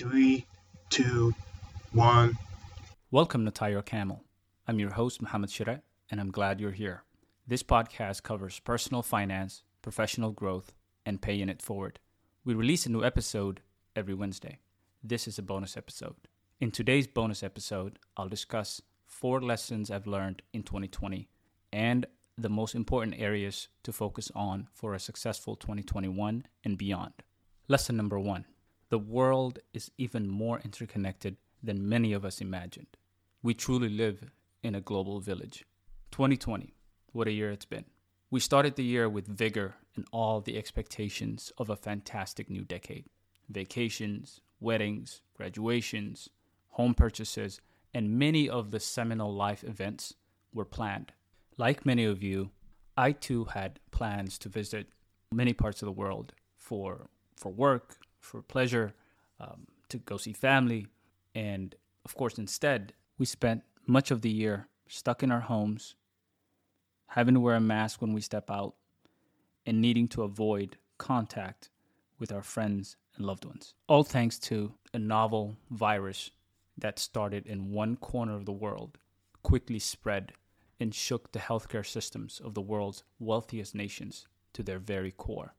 Three, two, one. Welcome to Your Camel. I'm your host, Mohammed Shiret, and I'm glad you're here. This podcast covers personal finance, professional growth, and paying it forward. We release a new episode every Wednesday. This is a bonus episode. In today's bonus episode, I'll discuss four lessons I've learned in 2020 and the most important areas to focus on for a successful 2021 and beyond. Lesson number one the world is even more interconnected than many of us imagined. We truly live in a global village. 2020, what a year it's been. We started the year with vigor and all the expectations of a fantastic new decade. Vacations, weddings, graduations, home purchases, and many of the seminal life events were planned. Like many of you, I too had plans to visit many parts of the world for for work, for pleasure, um, to go see family, and of course, instead, we spent much of the year stuck in our homes, having to wear a mask when we step out, and needing to avoid contact with our friends and loved ones. All thanks to a novel virus that started in one corner of the world, quickly spread, and shook the healthcare systems of the world's wealthiest nations to their very core.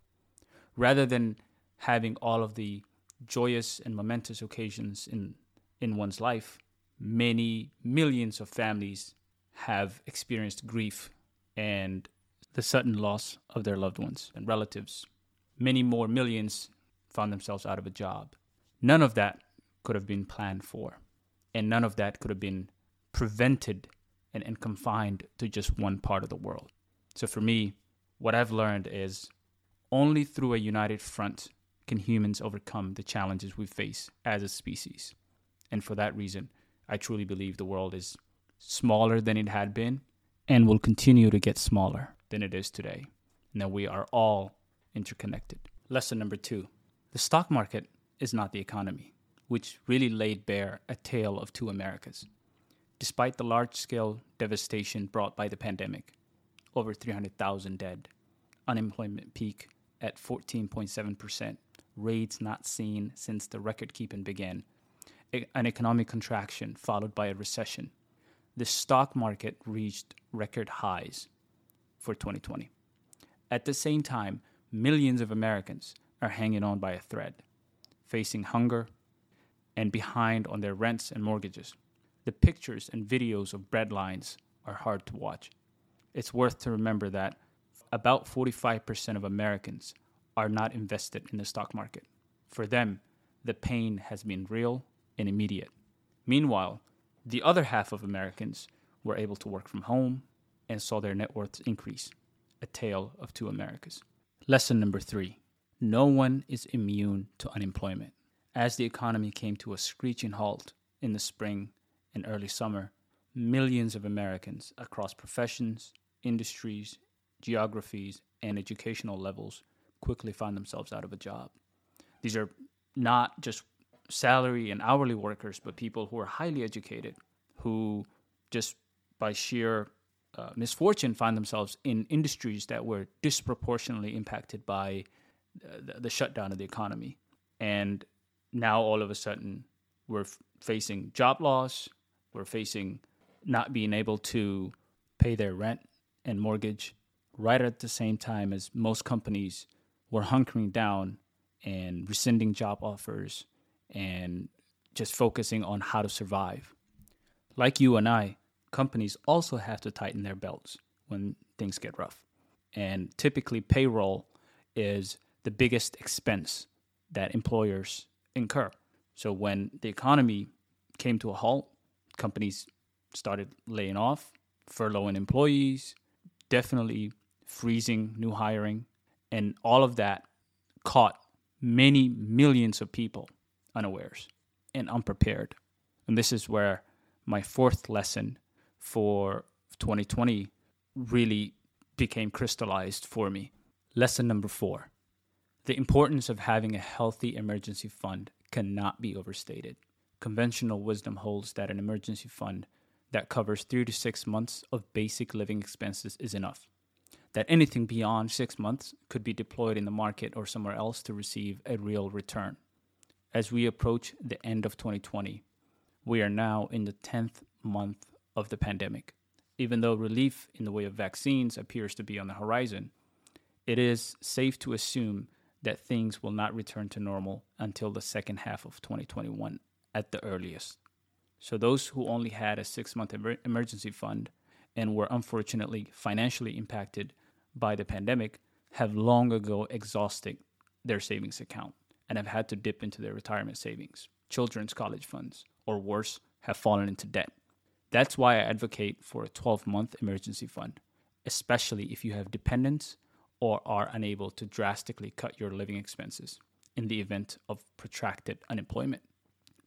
Rather than having all of the joyous and momentous occasions in, in one's life, many millions of families have experienced grief and the sudden loss of their loved ones and relatives. Many more millions found themselves out of a job. None of that could have been planned for, and none of that could have been prevented and, and confined to just one part of the world. So for me, what I've learned is only through a united front can humans overcome the challenges we face as a species. And for that reason, I truly believe the world is smaller than it had been and will continue to get smaller than it is today. And that we are all interconnected. Lesson number two the stock market is not the economy, which really laid bare a tale of two Americas. Despite the large scale devastation brought by the pandemic, over 300,000 dead, unemployment peak at 14.7%, rates not seen since the record keeping began, an economic contraction followed by a recession. The stock market reached record highs for 2020. At the same time, millions of Americans are hanging on by a thread, facing hunger and behind on their rents and mortgages. The pictures and videos of breadlines are hard to watch. It's worth to remember that about 45% of Americans are not invested in the stock market. For them, the pain has been real and immediate. Meanwhile, the other half of Americans were able to work from home and saw their net worths increase. A tale of two Americas. Lesson number three No one is immune to unemployment. As the economy came to a screeching halt in the spring and early summer, millions of Americans across professions, industries, geographies, and educational levels quickly find themselves out of a job. These are not just salary and hourly workers, but people who are highly educated, who just by sheer uh, misfortune find themselves in industries that were disproportionately impacted by the, the shutdown of the economy. And now all of a sudden, we're f- facing job loss, we're facing not being able to pay their rent and mortgage right at the same time as most companies were hunkering down and rescinding job offers and just focusing on how to survive. Like you and I, companies also have to tighten their belts when things get rough. And typically, payroll is the biggest expense that employers incur. So, when the economy came to a halt, companies started laying off, furloughing employees, definitely freezing new hiring, and all of that caught many millions of people unawares and unprepared. And this is where my fourth lesson for 2020 really became crystallized for me. Lesson number four the importance of having a healthy emergency fund cannot be overstated. Conventional wisdom holds that an emergency fund that covers three to six months of basic living expenses is enough that anything beyond six months could be deployed in the market or somewhere else to receive a real return. As we approach the end of 2020, we are now in the 10th month of the pandemic. Even though relief in the way of vaccines appears to be on the horizon, it is safe to assume that things will not return to normal until the second half of 2021 at the earliest. So, those who only had a six month emer- emergency fund and were unfortunately financially impacted by the pandemic have long ago exhausted their savings account and have had to dip into their retirement savings, children's college funds, or worse, have fallen into debt. That's why I advocate for a 12 month emergency fund, especially if you have dependents or are unable to drastically cut your living expenses in the event of protracted unemployment.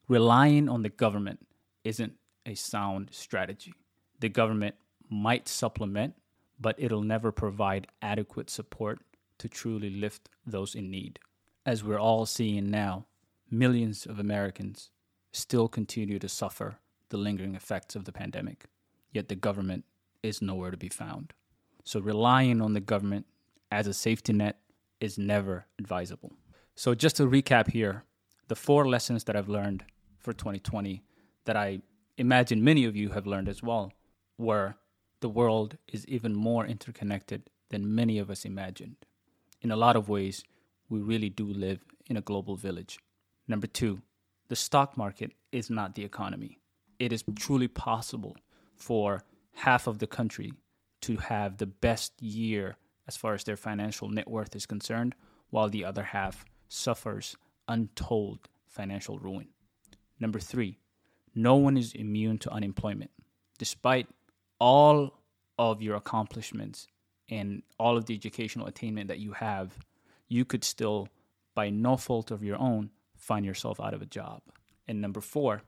Relying on the government isn't a sound strategy. The government might supplement, but it'll never provide adequate support to truly lift those in need. As we're all seeing now, millions of Americans still continue to suffer the lingering effects of the pandemic, yet the government is nowhere to be found. So relying on the government as a safety net is never advisable. So, just to recap here, the four lessons that I've learned for 2020 that I imagine many of you have learned as well were the world is even more interconnected than many of us imagined. In a lot of ways, we really do live in a global village. Number two, the stock market is not the economy. It is truly possible for half of the country to have the best year as far as their financial net worth is concerned, while the other half suffers untold financial ruin. Number three, no one is immune to unemployment. Despite all of your accomplishments and all of the educational attainment that you have, you could still, by no fault of your own, find yourself out of a job. And number four,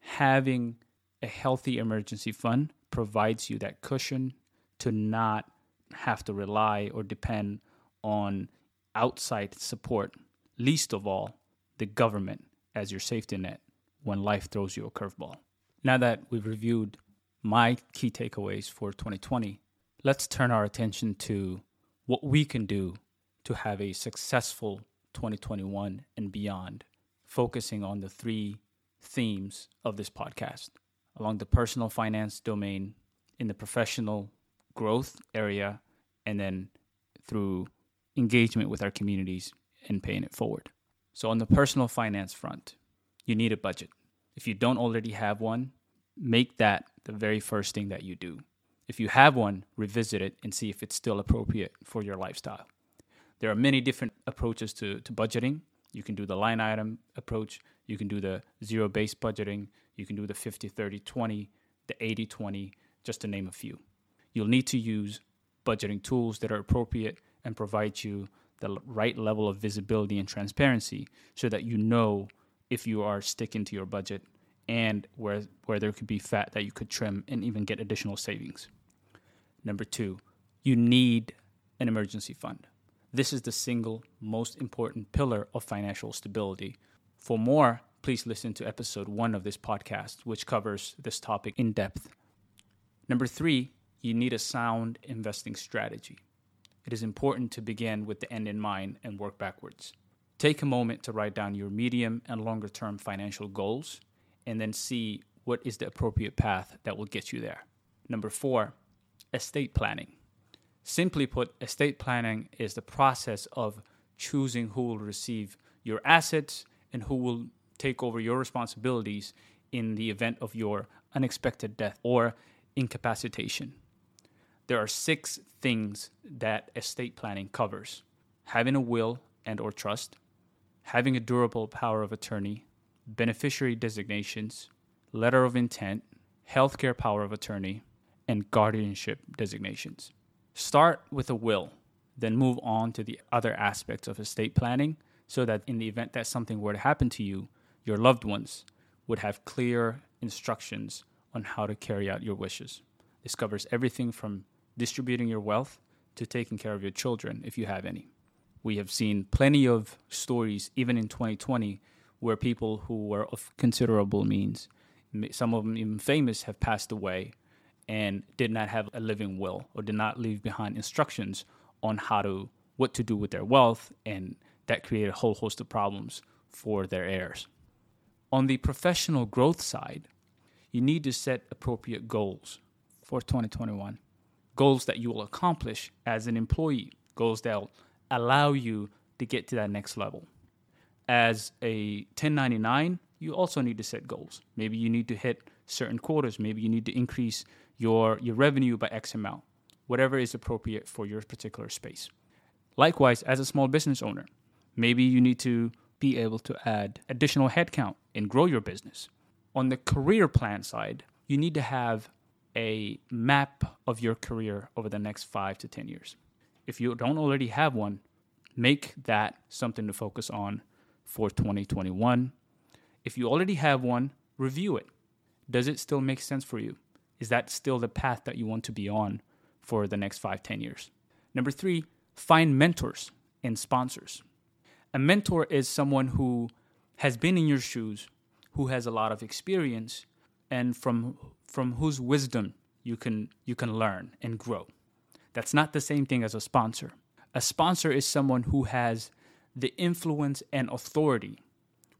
having a healthy emergency fund provides you that cushion to not have to rely or depend on outside support, least of all, the government as your safety net when life throws you a curveball. Now that we've reviewed my key takeaways for 2020, let's turn our attention to what we can do to have a successful 2021 and beyond, focusing on the three themes of this podcast along the personal finance domain, in the professional growth area, and then through engagement with our communities and paying it forward. So, on the personal finance front, you need a budget. If you don't already have one, make that the very first thing that you do. If you have one, revisit it and see if it's still appropriate for your lifestyle. There are many different approaches to, to budgeting. You can do the line item approach, you can do the zero based budgeting, you can do the 50 30 20, the 80 20, just to name a few. You'll need to use budgeting tools that are appropriate and provide you the right level of visibility and transparency so that you know if you are sticking to your budget and where where there could be fat that you could trim and even get additional savings. Number 2, you need an emergency fund. This is the single most important pillar of financial stability. For more, please listen to episode 1 of this podcast which covers this topic in depth. Number 3, you need a sound investing strategy. It is important to begin with the end in mind and work backwards. Take a moment to write down your medium and longer term financial goals and then see what is the appropriate path that will get you there. Number four, estate planning. Simply put, estate planning is the process of choosing who will receive your assets and who will take over your responsibilities in the event of your unexpected death or incapacitation there are six things that estate planning covers having a will and or trust having a durable power of attorney beneficiary designations letter of intent healthcare power of attorney and guardianship designations start with a will then move on to the other aspects of estate planning so that in the event that something were to happen to you your loved ones would have clear instructions on how to carry out your wishes this covers everything from distributing your wealth to taking care of your children if you have any. We have seen plenty of stories, even in 2020, where people who were of considerable means, some of them even famous, have passed away and did not have a living will or did not leave behind instructions on how to what to do with their wealth and that created a whole host of problems for their heirs. On the professional growth side, you need to set appropriate goals for 2021. Goals that you will accomplish as an employee, goals that will allow you to get to that next level. As a 1099, you also need to set goals. Maybe you need to hit certain quarters. maybe you need to increase your, your revenue by X amount, whatever is appropriate for your particular space. Likewise, as a small business owner, maybe you need to be able to add additional headcount and grow your business. On the career plan side, you need to have a map of your career over the next five to 10 years. If you don't already have one, make that something to focus on for 2021. If you already have one, review it. Does it still make sense for you? Is that still the path that you want to be on for the next five, 10 years? Number three, find mentors and sponsors. A mentor is someone who has been in your shoes, who has a lot of experience, and from from whose wisdom you can you can learn and grow. That's not the same thing as a sponsor. A sponsor is someone who has the influence and authority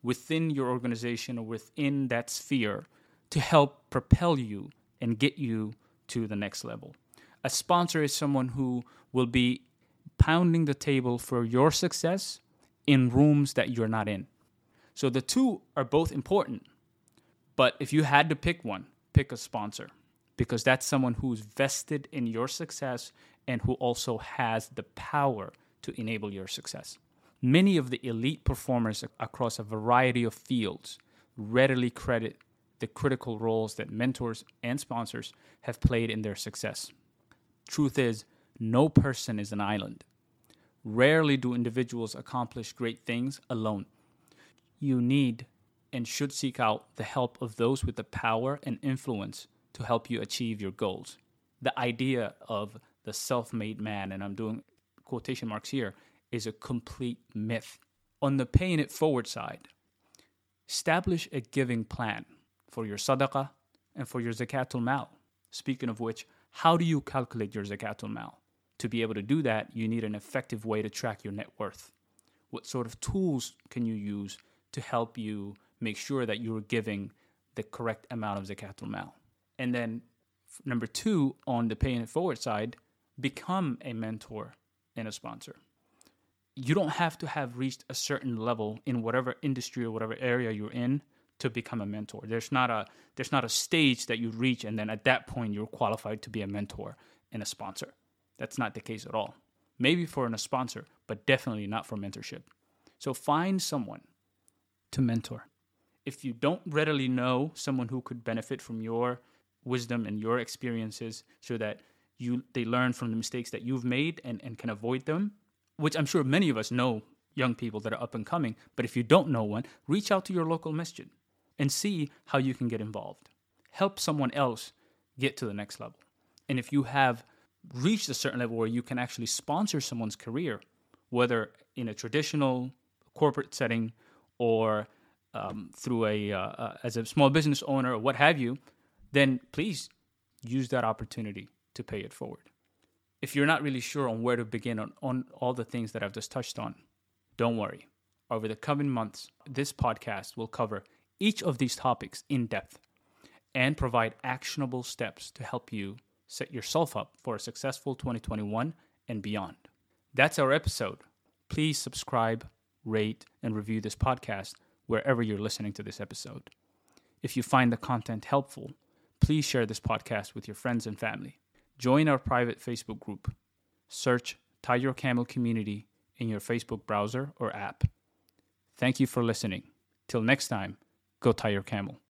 within your organization or within that sphere to help propel you and get you to the next level. A sponsor is someone who will be pounding the table for your success in rooms that you're not in. So the two are both important. But if you had to pick one, pick a sponsor because that's someone who's vested in your success and who also has the power to enable your success. Many of the elite performers across a variety of fields readily credit the critical roles that mentors and sponsors have played in their success. Truth is, no person is an island. Rarely do individuals accomplish great things alone. You need and should seek out the help of those with the power and influence to help you achieve your goals. The idea of the self made man, and I'm doing quotation marks here, is a complete myth. On the paying it forward side, establish a giving plan for your sadaqah and for your zakatul mal. Speaking of which, how do you calculate your zakatul mal? To be able to do that, you need an effective way to track your net worth. What sort of tools can you use to help you make sure that you're giving the correct amount of zakatul mal? And then number two, on the paying it forward side, become a mentor and a sponsor. You don't have to have reached a certain level in whatever industry or whatever area you're in to become a mentor. There's not a there's not a stage that you reach and then at that point you're qualified to be a mentor and a sponsor. That's not the case at all. Maybe for a sponsor, but definitely not for mentorship. So find someone to mentor. If you don't readily know someone who could benefit from your wisdom and your experiences so that you they learn from the mistakes that you've made and, and can avoid them, which I'm sure many of us know young people that are up and coming, but if you don't know one, reach out to your local masjid and see how you can get involved. Help someone else get to the next level. And if you have reached a certain level where you can actually sponsor someone's career, whether in a traditional corporate setting or um, through a uh, uh, as a small business owner or what have you, then please use that opportunity to pay it forward. If you're not really sure on where to begin on, on all the things that I've just touched on, don't worry. Over the coming months, this podcast will cover each of these topics in depth and provide actionable steps to help you set yourself up for a successful 2021 and beyond. That's our episode. Please subscribe, rate, and review this podcast wherever you're listening to this episode. If you find the content helpful, please share this podcast with your friends and family. Join our private Facebook group. Search Tie Your Camel Community in your Facebook browser or app. Thank you for listening. Till next time, go tie your camel.